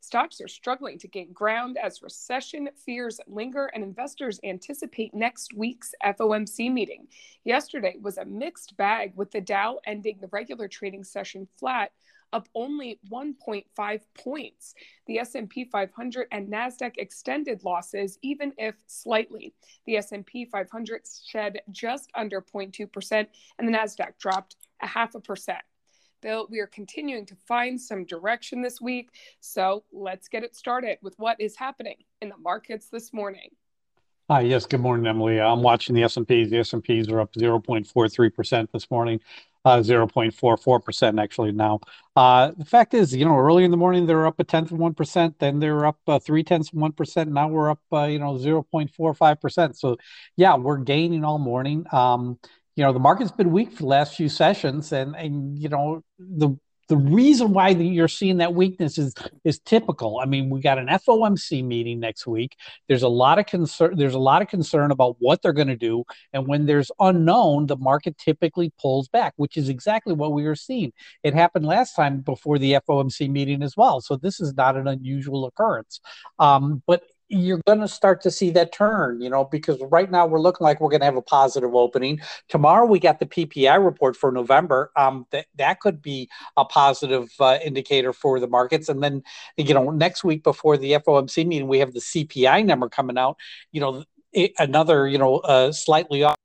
Stocks are struggling to gain ground as recession fears linger and investors anticipate next week's FOMC meeting. Yesterday was a mixed bag with the Dow ending the regular trading session flat up only 1.5 points. The S&P 500 and Nasdaq extended losses even if slightly. The S&P 500 shed just under 0.2% and the Nasdaq dropped a half a percent. Bill, we are continuing to find some direction this week, so let's get it started with what is happening in the markets this morning. Hi, yes, good morning, Emily. I'm watching the S&Ps. The S&Ps are up 0.43% this morning uh, 0.44% actually now. Uh, the fact is, you know, early in the morning they're up a tenth of one percent, then they're up uh, three tenths of one percent. Now we're up, uh, you know, 0.45 percent. So, yeah, we're gaining all morning. Um, you know, the market's been weak for the last few sessions, and and you know the the reason why you're seeing that weakness is is typical. I mean, we got an FOMC meeting next week. There's a lot of concern. There's a lot of concern about what they're going to do, and when there's unknown, the market typically pulls back, which is exactly what we were seeing. It happened last time before the FOMC meeting as well. So this is not an unusual occurrence. Um, but you're going to start to see that turn, you know, because right now we're looking like we're going to have a positive opening. Tomorrow we got the PPI report for November. Um, that that could be a positive uh, indicator for the markets. And then, you know, next week before the FOMC meeting, we have the CPI number coming out. You know, it, another, you know, uh, slightly off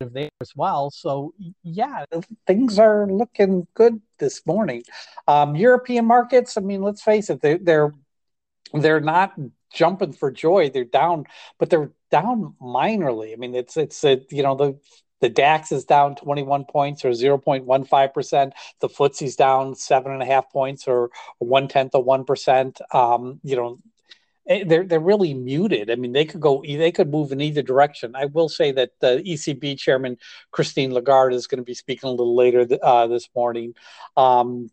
there as well. So yeah, things are looking good this morning. Um, European markets, I mean, let's face it, they, they're they're not jumping for joy. They're down, but they're down minorly. I mean, it's it's a, you know the the DAX is down 21 points or 0.15%. The FTSE's down seven and a half points or one tenth of one percent. Um, you know, eh, they're they're really muted. I mean, they could go they could move in either direction. I will say that the ECB chairman Christine Lagarde is going to be speaking a little later uh, this morning. Um,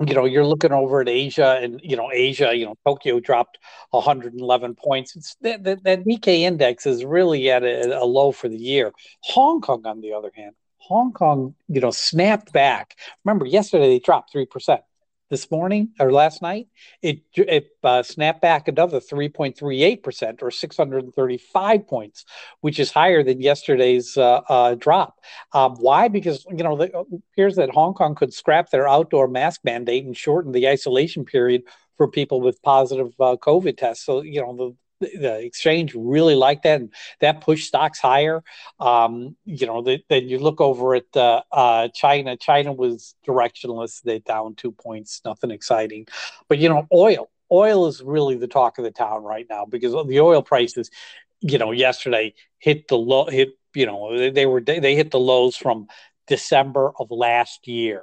you know, you're looking over at Asia, and you know, Asia, you know, Tokyo dropped 111 points. It's that that, that Nikkei index is really at a, a low for the year. Hong Kong, on the other hand, Hong Kong, you know, snapped back. Remember, yesterday they dropped three percent this morning or last night, it, it uh, snapped back another 3.38% or 635 points, which is higher than yesterday's uh, uh, drop. Um, why? Because, you know, it appears that Hong Kong could scrap their outdoor mask mandate and shorten the isolation period for people with positive uh, COVID tests. So, you know, the the exchange really liked that and that pushed stocks higher. Um, you know the, then you look over at uh, uh, china. China was directionless. They down two points nothing exciting. But you know oil oil is really the talk of the town right now because the oil prices you know yesterday hit the low hit you know they were they hit the lows from december of last year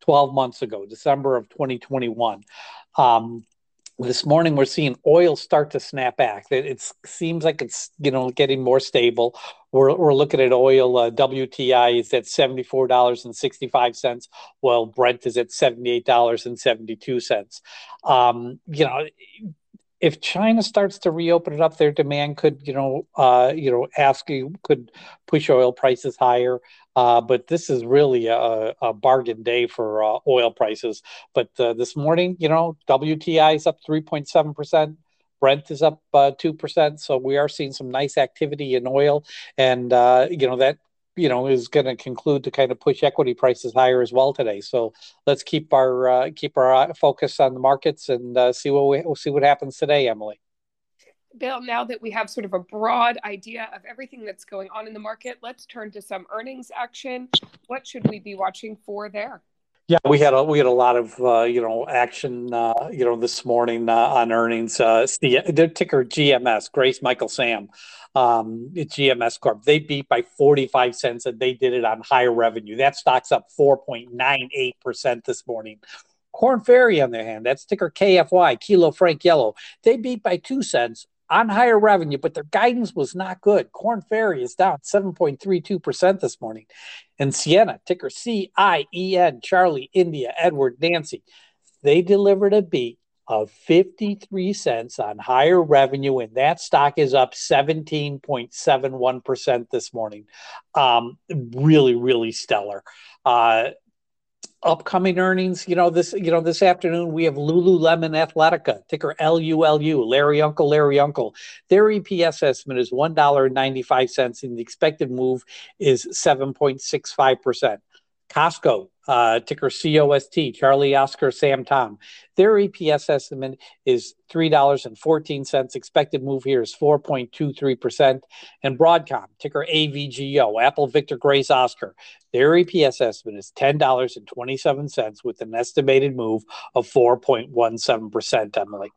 12 months ago december of 2021 um, this morning we're seeing oil start to snap back. It, it, seems like it's you know getting more stable. We're, we're looking at oil. Uh, WTI is at seventy four dollars and sixty five cents, while Brent is at seventy eight dollars and seventy two cents. Um, you know, if China starts to reopen it up, their demand could, you know, uh, you know, ask you could push oil prices higher. Uh, but this is really a, a bargain day for uh, oil prices. But uh, this morning, you know, WTI is up 3.7 percent. Brent is up uh, two percent. So we are seeing some nice activity in oil, and uh, you know that you know is going to conclude to kind of push equity prices higher as well today. So let's keep our uh, keep our uh, focus on the markets and uh, see what we we'll see what happens today, Emily. Bill, now that we have sort of a broad idea of everything that's going on in the market, let's turn to some earnings action. What should we be watching for there? Yeah, we had a we had a lot of uh, you know action uh, you know this morning uh, on earnings. Uh, the ticker GMS, Grace Michael Sam, um, GMS Corp. They beat by forty five cents, and they did it on higher revenue. That stock's up four point nine eight percent this morning. Korn Ferry, on the hand, that's ticker KFY, Kilo Frank Yellow. They beat by two cents, on higher revenue, but their guidance was not good. Korn Ferry is down 7.32% this morning. And Ciena, ticker C I E N, Charlie, India, Edward, Nancy, they delivered a beat of 53 cents on higher revenue, and that stock is up 17.71% this morning. Um, really, really stellar. Uh, upcoming earnings, you know, this, you know, this afternoon we have Lululemon Athletica, ticker LULU, Larry Uncle, Larry Uncle. Their EPS estimate is $1.95 and the expected move is 7.65%. Costco, uh, ticker COST, Charlie Oscar Sam Tom. Their EPS estimate is $3.14. Expected move here is 4.23%. And Broadcom, ticker AVGO, Apple Victor Grace Oscar. Their EPS estimate is $10.27 with an estimated move of 4.17%, Emily.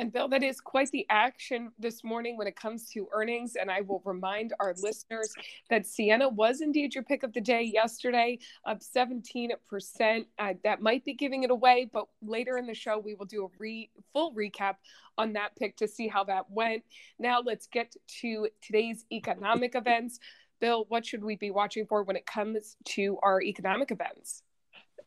And Bill, that is quite the action this morning when it comes to earnings. And I will remind our listeners that Ciena was indeed your pick of the day yesterday, up 17%. Uh, that might be giving it away, but later in the show, we will do a re- full recap on that pick to see how that went. Now, let's get to today's economic events. Bill, what should we be watching for when it comes to our economic events?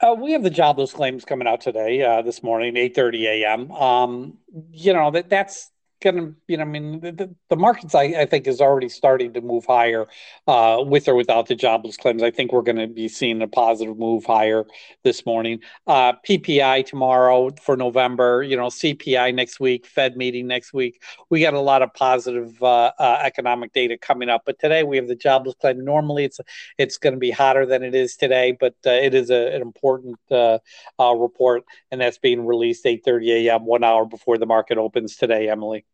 Uh, we have the jobless claims coming out today, uh, this morning, 8:30 a.m. Um, you know that that's going to, you know, I mean, the, the markets, I, I, think, is already starting to move higher uh, with or without the jobless claims. I think we're going to be seeing a positive move higher this morning. Uh, PPI tomorrow for November, you know, CPI next week, Fed meeting next week. We got a lot of positive uh, uh economic data coming up, but today we have the jobless claim. Normally, it's it's going to be hotter than it is today, but uh, it is a, an important uh, report, and that's being released 8:30 a.m. one hour before the market opens today. Emily.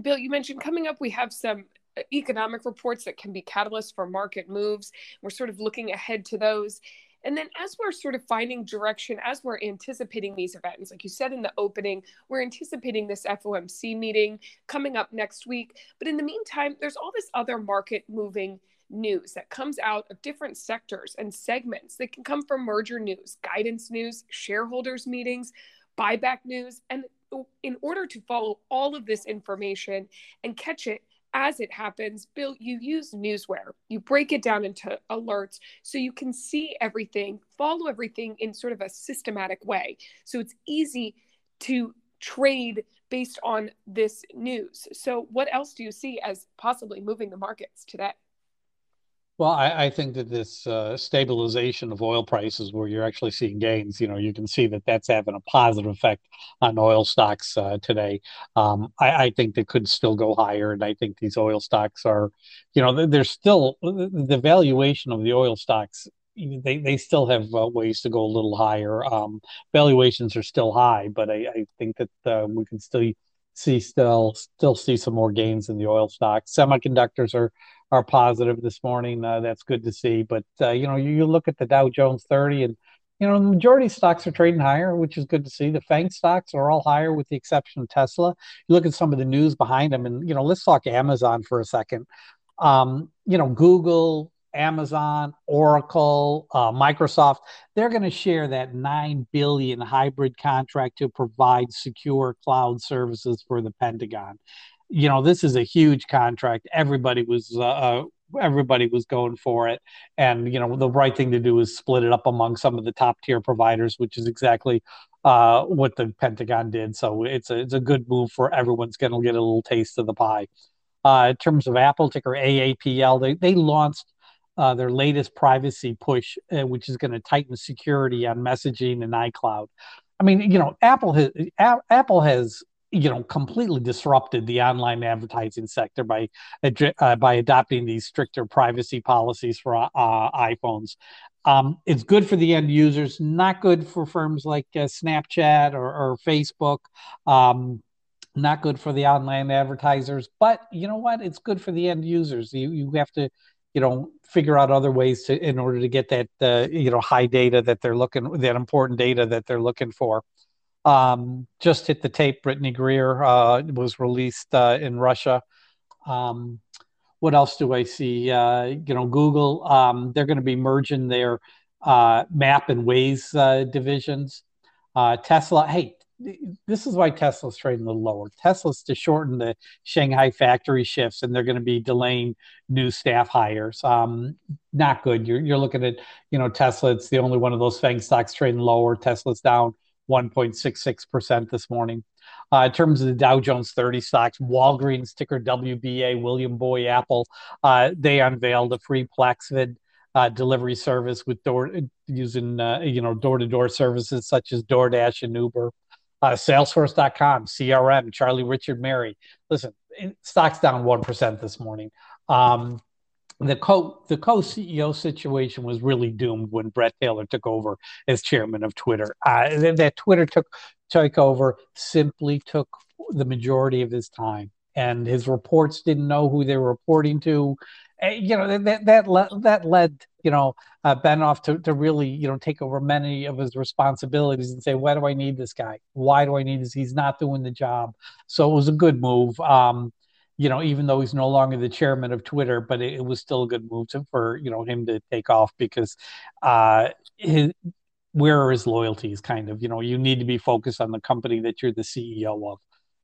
Bill, you mentioned coming up, we have some uh, economic reports that can be catalysts for market moves. We're sort of looking ahead to those. And then, as we're sort of finding direction, as we're anticipating these events, like you said in the opening, we're anticipating this FOMC meeting coming up next week. But in the meantime, there's all this other market moving news that comes out of different sectors and segments that can come from merger news, guidance news, shareholders meetings, buyback news, and in order to follow all of this information and catch it as it happens, Bill, you use Newsware. You break it down into alerts so you can see everything, follow everything in sort of a systematic way. So it's easy to trade based on this news. So, what else do you see as possibly moving the markets today? Well, I, I, think that this uh, stabilization of oil prices, where you're actually seeing gains, you know, you can see that that's having a positive effect on oil stocks uh, today. Um, I, I, think they could still go higher, and I think these oil stocks are, you know, there's still the valuation of the oil stocks. They they still have uh, ways to go a little higher. Um, valuations are still high, but I, I think that uh, we can still see still still see some more gains in the oil stocks. Semiconductors are are positive this morning. Uh, that's good to see. But uh, you know, you, you, look at the Dow Jones 30, and you know, the majority of stocks are trading higher, which is good to see. The FANG stocks are all higher, with the exception of Tesla. You look at some of the news behind them, and you know, let's talk Amazon for a second. Um, you know, Google, Amazon, Oracle, uh, Microsoft, they're going to share that 9 billion hybrid contract to provide secure cloud services for the Pentagon you know, this is a huge contract. Everybody was uh, uh, everybody was going for it, and you know, the right thing to do is split it up among some of the top tier providers, which is exactly uh, what the Pentagon did. So it's a it's a good move for everyone's going to get a little taste of the pie. Uh, in terms of Apple ticker AAPL, they they launched uh, their latest privacy push, uh, which is going to tighten security on messaging and iCloud. I mean, you know, Apple has a- Apple has you know completely disrupted the online advertising sector by uh, by adopting these stricter privacy policies for uh, iPhones. Um, it's good for the end users, not good for firms like uh, Snapchat or, or Facebook. Um, not good for the online advertisers, but you know what? It's good for the end users. You you have to, you know, figure out other ways to in order to get that uh, you know high data that they're looking that important data that they're looking for. Um, just hit the tape. Brittney Griner uh, was released uh, in Russia. Um, what else do I see? Uh, you know, Google. Um, they're going to be merging their uh, Map and Waze uh, divisions. Uh, Tesla. Hey, this is why Tesla's trading a little lower. Tesla's to shorten the Shanghai factory shifts, and they're going to be delaying new staff hires. Um, not good. You're you're looking at you know Tesla. It's the only one of those FANG stocks trading lower. Tesla's down 1.66 percent this morning. Uh, in terms of the Dow Jones 30 stocks, Walgreens ticker WBA, William Boy Apple, uh, they unveiled a free Paxlovid uh, delivery service with door using uh, you know door to door services such as DoorDash and Uber. Uh, Salesforce.com, CRM, Charlie Richard Mary. Listen, stocks down one percent this morning. Um, the co the co CEO situation was really doomed when Bret Taylor took over as chairman of Twitter. Uh, that, that Twitter took took over simply took the majority of his time, and his reports didn't know who they were reporting to. Uh, you know that that le- that led you know uh, Benioff to to really you know take over many of his responsibilities and say, why do I need this guy? Why do I need this? He's not doing the job. So it was a good move. Um, you know, even though he's no longer the chairman of Twitter, but it, it was still a good move to, for you know him to take off because uh, his where are his loyalties? Kind of, you know, you need to be focused on the company that you're the CEO of,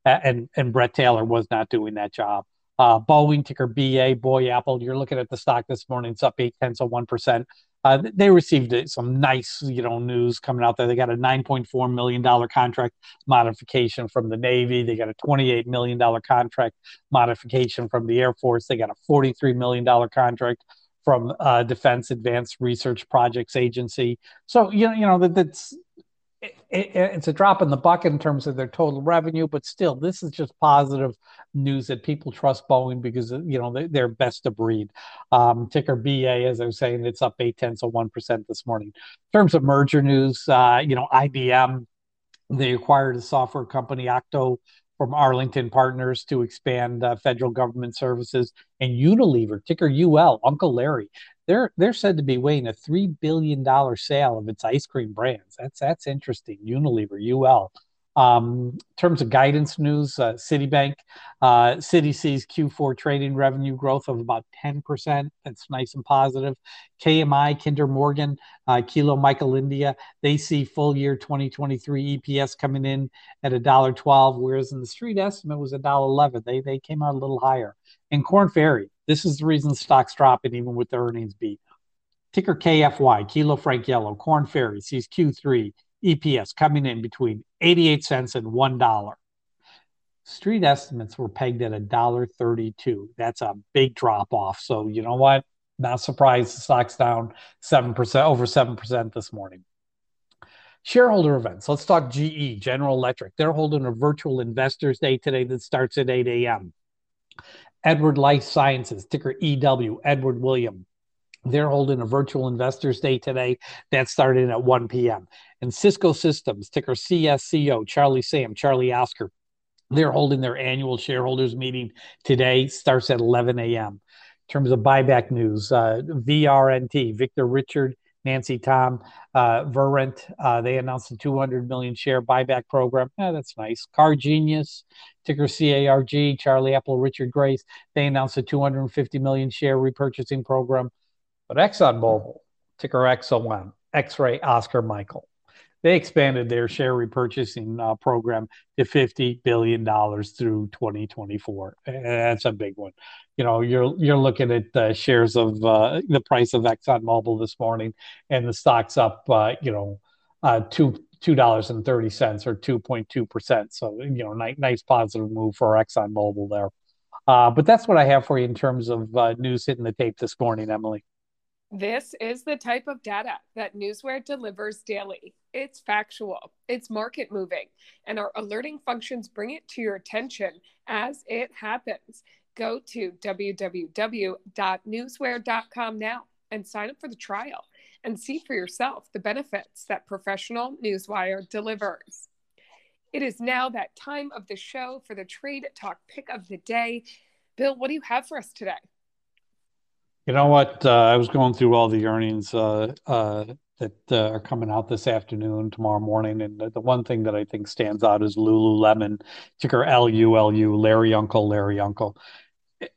and and Bret Taylor was not doing that job. Uh, Boeing ticker BA, boy Apple. You're looking at the stock this morning; it's up eight tenths of one percent. Uh, they received some nice, you know, news coming out there. They got a 9.4 million dollar contract modification from the Navy. They got a 28 million dollar contract modification from the Air Force. They got a 43 million dollar contract from uh, Defense Advanced Research Projects Agency. So you know, you know that that's it, it, it's a drop in the bucket in terms of their total revenue, but still, this is just positive news that people trust Boeing because you know they, are best of breed. Um, ticker BA, as I was saying, it's up eight tenths of one percent this morning. In terms of merger news, uh, you know IBM they acquired a software company Octo from Arlington Partners to expand uh, federal government services, and Unilever, ticker UL, Uncle Larry, they're they're said to be weighing a three billion dollar sale of its ice cream brands. That's that's interesting. Unilever, UL. Um, in terms of guidance news, uh, Citibank, uh, Citi sees Q4 trading revenue growth of about 10%. That's nice and positive. KMI, Kinder Morgan, uh, Kelo Michael India, they see full year 2023 EPS coming in at $1.12, whereas in the street estimate was $1.11. They, they came out a little higher. And Korn Ferry, this is the reason stock's dropping even with the earnings beat. Ticker KFY, Kilo Frank Yellow, Korn Ferry sees Q3 EPS coming in between 88 cents and $1. Street estimates were pegged at $1.32. That's a big drop off. So, you know what? Not surprised the stock's down 7%, over 7% this morning. Shareholder events. Let's talk GE, General Electric. They're holding a virtual investors day today that starts at 8 a.m. Edward Life Sciences, ticker EW, Edward William. They're holding a virtual investors day today that started at 1 p.m. And Cisco Systems, ticker CSCO, Charlie Sam, Charlie Oscar, they're holding their annual shareholders meeting today, starts at 11 a.m. In terms of buyback news, uh, VRNT, Victor Richard, Nancy Tom, uh, uh, they announced a 200 million share buyback program. That's nice. Car Genius, ticker CARG, Charlie Apple, Richard Grace, they announced a 250 million share repurchasing program. But ExxonMobil, ticker XOM, X Ray Oscar Michael, they expanded their share repurchasing uh, program to $50 billion through 2024. That's a big one. You know, you're you're looking at uh, shares of uh, the price of ExxonMobil this morning, and the stock's up, uh, you know, uh, two two dollars and thirty cents or two point two percent. So you know, nice nice positive move for ExxonMobil there. Uh, but that's what I have for you in terms of news hitting the tape this morning, Emily. This is the type of data that Newsware delivers daily. It's factual, it's market moving, and our alerting functions bring it to your attention as it happens. Go to www.newsware.com now and sign up for the trial and see for yourself the benefits that professional Newsware delivers. It is now that time of the show for the Trade Talk pick of the day. Bill, what do you have for us today? You know what? Uh, I was going through all the earnings uh, uh, that uh, are coming out this afternoon, tomorrow morning, and the, the, one thing that I think stands out is Lululemon, ticker LULU, Larry Uncle, Larry Uncle.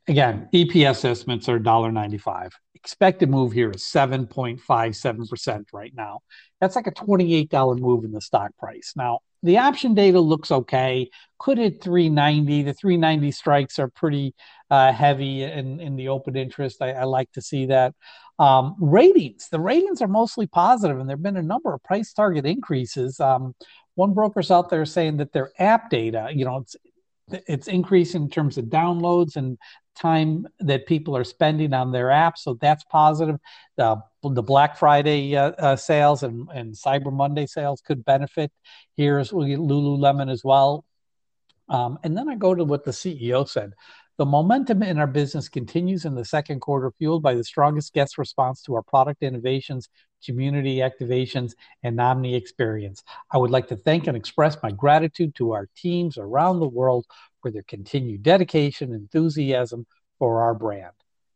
Again, EPS estimates are $1.95. Expected move here is 7.57% right now. That's like a $28 move in the stock price. Now, the option data looks okay. Could hit 390. The 390 strikes are pretty uh, heavy in, in the open interest. I, like to see that. Um, ratings, the ratings are mostly positive, and there have been a number of price target increases. Um, one broker's out there saying that their app data, you know, it's it's increasing in terms of downloads and time that people are spending on their apps. So that's positive. Uh, the Black Friday uh, uh, sales and, and Cyber Monday sales could benefit. here as Here's Lululemon as well. Um, and then I go to what the CEO said. The momentum in our business continues in the second quarter, fueled by the strongest guest response to our product innovations, community activations, and Omni experience. I would like to thank and express my gratitude to our teams around the world for their continued dedication and enthusiasm for our brand.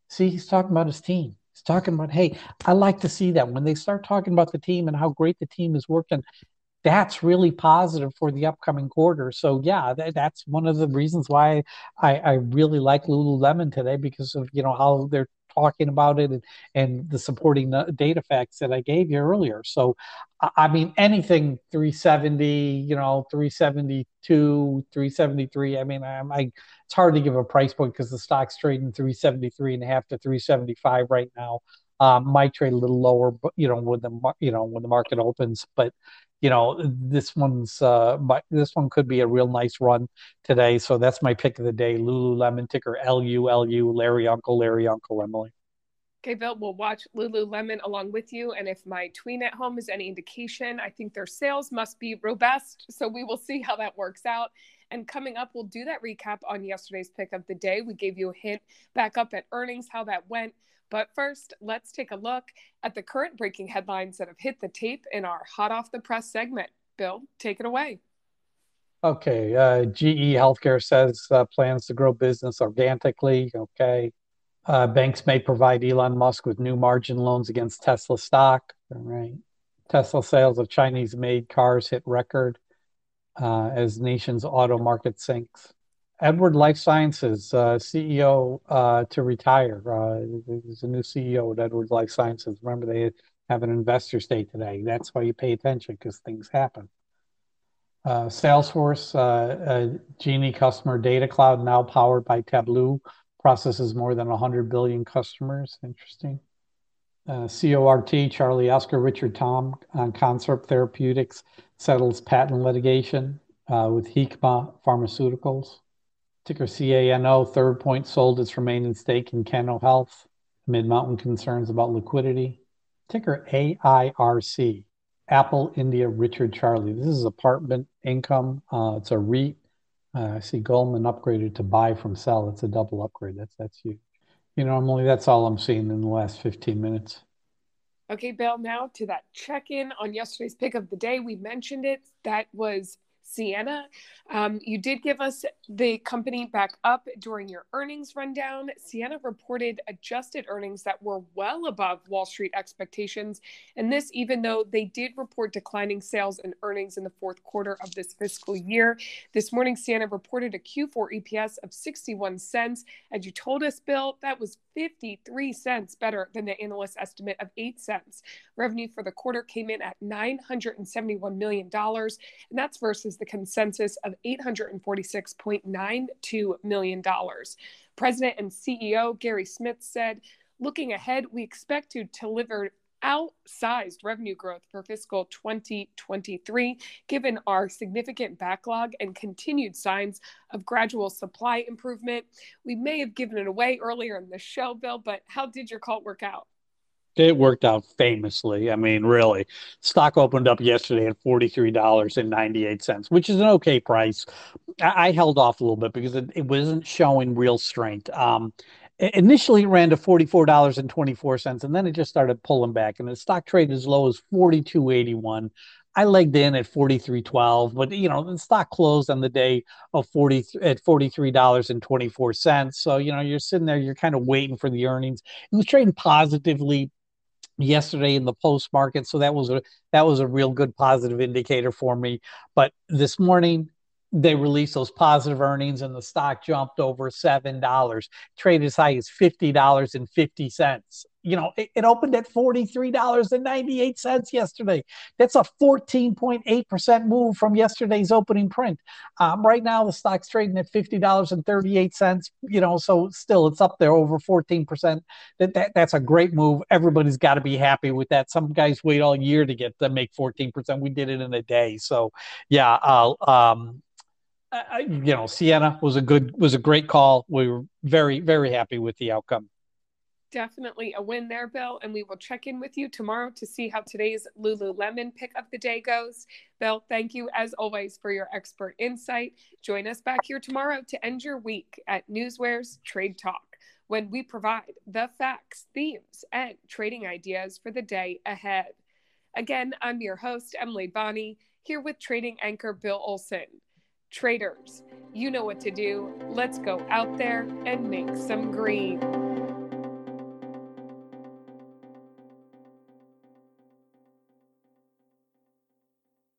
See, he's talking about his team. He's talking about, hey, I like to see that when they start talking about the team and how great the team is working, that's really positive for the upcoming quarter. So yeah, that, that's one of the reasons why I, I really like Lululemon today because of you know how they're talking about it and, and the supporting uh, data facts that I gave you earlier. So I mean anything 370, you know, 372, 373. I mean, I, I it's hard to give a price point because the stock's trading 373 and a half to 375 right now. Um, might trade a little lower, but you know when the you know when the market opens. But you know this one's uh my, this one could be a real nice run today. So that's my pick of the day lululemon ticker l-u-l-u larry uncle larry uncle emily. Okay bill we'll watch lululemon along with you. And if my tween at home is any indication i think their sales must be robust. So we will see how that works out. And coming up we'll do that recap on yesterday's pick of the day. We gave you a hint back up at earnings how that went but first, let's take a look at the current breaking headlines that have hit the tape in our hot off the press segment. Bill, take it away. Okay. Uh, GE Healthcare says uh, plans to grow business organically. Okay. Uh, banks may provide Elon Musk with new margin loans against Tesla stock. All right. Tesla sales of Chinese made cars hit record uh, as nation's auto market sinks. Edward Life Sciences uh, CEO uh, to retire. Uh, there's a new CEO at Edward Life Sciences. Remember, they have an investor day today. That's why you pay attention because things happen. Uh, Salesforce uh, uh, Genie Customer Data Cloud, now powered by Tableau, processes more than 100 billion customers. Interesting. CORT, Charlie Oscar, Richard Tom on Concert Therapeutics settles patent litigation with Hikma Pharmaceuticals. Ticker CANO, Third Point sold its remaining stake in Cano Health amid mountain concerns about liquidity. Ticker AIRC, Apple India Richard Charlie. This is apartment income. Uh, it's a REIT. Uh, I see Goldman upgraded to buy from sell. It's a double upgrade. That's that's huge. You know, Emily, that's all I'm seeing in the last 15 minutes. Okay, Bill, now to that check in on yesterday's pick of the day. We mentioned it. That was Ciena. Um, you did give us the company back up during your earnings rundown. Ciena reported adjusted earnings that were well above Wall Street expectations. And this, even though they did report declining sales and earnings in the fourth quarter of this fiscal year. This morning, Ciena reported a Q4 EPS of 61 cents. As you told us, Bill, that was 53 cents better than the analyst estimate of 8 cents. Revenue for the quarter came in at $971 million, and that's versus the consensus of $846.92 million. President and CEO Gary Smith said, Looking ahead, we expect to deliver outsized revenue growth for fiscal 2023, given our significant backlog and continued signs of gradual supply improvement. We may have given it away earlier in the show, Bill, but how did your call work out? It worked out famously. I mean, really, stock opened up yesterday at forty-three dollars and ninety-eight cents, which is an okay price. I, I, held off a little bit because it, it wasn't showing real strength. Um, initially, it ran to forty-four dollars and twenty-four cents, and then it just started pulling back, and the stock traded as low as forty-two eighty-one. I legged in at 43.12, but you know, the stock closed on the day of 40 at $43.24. So, you know, you're sitting there, you're kind of waiting for the earnings. It was trading positively yesterday in the post market. So that was a that was a real good positive indicator for me. But this morning they released those positive earnings and the stock jumped over $7, traded as high as $50.50 you know, it, it opened at $43.98 yesterday. That's a 14.8% move from yesterday's opening print. Um, right now, the stock's trading at $50.38, you know, so still it's up there over 14%. That, that That's a great move. Everybody's got to be happy with that. Some guys wait all year to get to make 14%. We did it in a day. So, yeah, um, uh, you know, Ciena was a good, was a great call. We were very, very happy with the outcome definitely a win there, Bill. And we will check in with you tomorrow to see how today's Lululemon pick of the day goes. Bill, thank you as always for your expert insight. Join us back here tomorrow to end your week at Newsware's Trade Talk when we provide the facts, themes, and trading ideas for the day ahead. Again, I'm your host, Emily Bonney, here with trading anchor Bill Olson. Traders, you know what to do. Let's go out there and make some green.